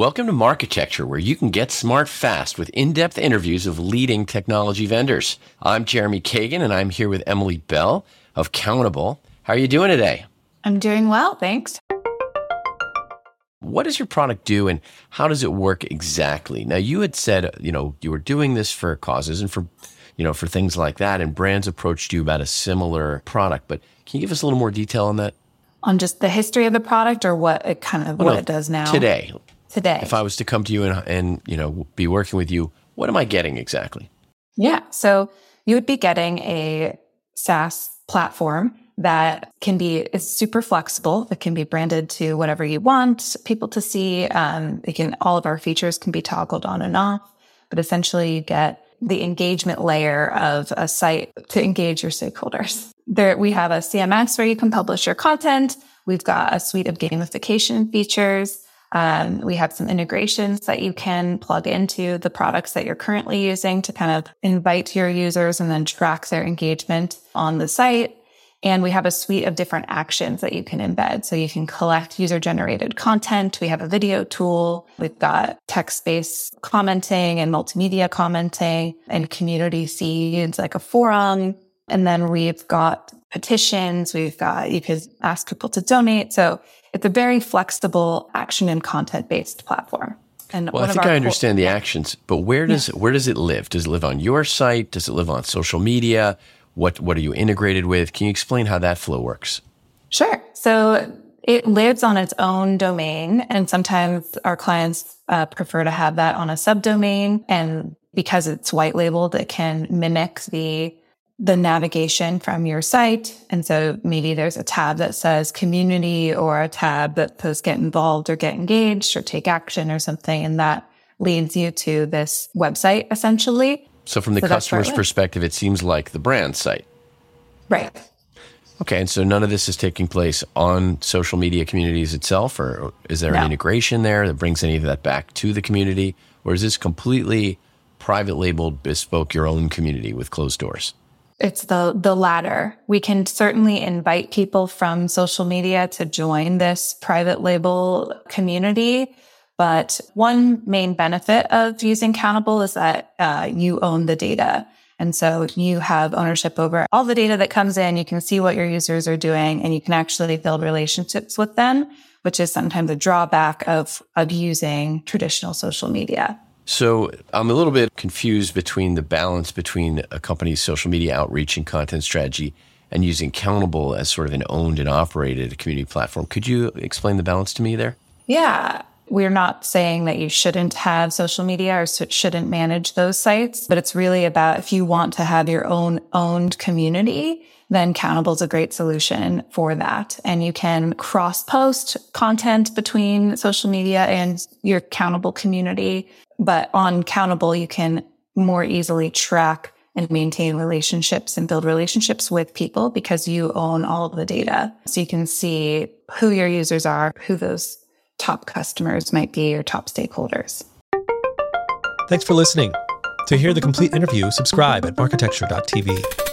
Welcome to Marketecture, where you can get smart fast with in-depth interviews of leading technology vendors. I'm Jeremy Kagan, and I'm here with Emily Bell of Countable. How are you doing today? I'm doing well, thanks. What does your product do and how does it work exactly? Now, you had said, you know, you were doing this for causes and for, you know, for things like that, and brands approached you about a similar product. But can you give us a little more detail on that? On just the history of the product or what it kind of well, what no, it does now? Today, today. If I was to come to you and, and, you know, be working with you, what am I getting exactly? Yeah. So you would be getting a SaaS platform that can be is super flexible. It can be branded to whatever you want people to see. Um, it can all of our features can be toggled on and off, but essentially you get the engagement layer of a site to engage your stakeholders. There we have a CMS where you can publish your content. We've got a suite of gamification features. Um, we have some integrations that you can plug into the products that you're currently using to kind of invite your users and then track their engagement on the site. And we have a suite of different actions that you can embed. So you can collect user generated content. We have a video tool. We've got text based commenting and multimedia commenting and community feeds like a forum. And then we've got petitions. We've got, you could ask people to donate. So it's a very flexible action and content based platform. And well, I think I understand co- the actions, but where does yeah. where does it live? Does it live on your site? Does it live on social media? What what are you integrated with? Can you explain how that flow works? Sure. So it lives on its own domain, and sometimes our clients uh, prefer to have that on a subdomain. And because it's white labeled, it can mimic the the navigation from your site. And so maybe there's a tab that says community or a tab that says get involved or get engaged or take action or something. And that leads you to this website essentially. So from the so customer's perspective, it seems like the brand site. Right. Okay. And so none of this is taking place on social media communities itself, or is there no. an integration there that brings any of that back to the community? Or is this completely private labeled, bespoke your own community with closed doors? It's the, the latter. We can certainly invite people from social media to join this private label community. But one main benefit of using Countable is that uh, you own the data. And so you have ownership over all the data that comes in. You can see what your users are doing and you can actually build relationships with them, which is sometimes a drawback of, of using traditional social media. So I'm a little bit confused between the balance between a company's social media outreach and content strategy and using Countable as sort of an owned and operated community platform. Could you explain the balance to me there? Yeah. We're not saying that you shouldn't have social media or shouldn't manage those sites, but it's really about if you want to have your own owned community, then Countable is a great solution for that. And you can cross post content between social media and your Countable community. But on Countable, you can more easily track and maintain relationships and build relationships with people because you own all of the data. So you can see who your users are, who those top customers might be, or top stakeholders. Thanks for listening. To hear the complete interview, subscribe at marketecture.tv.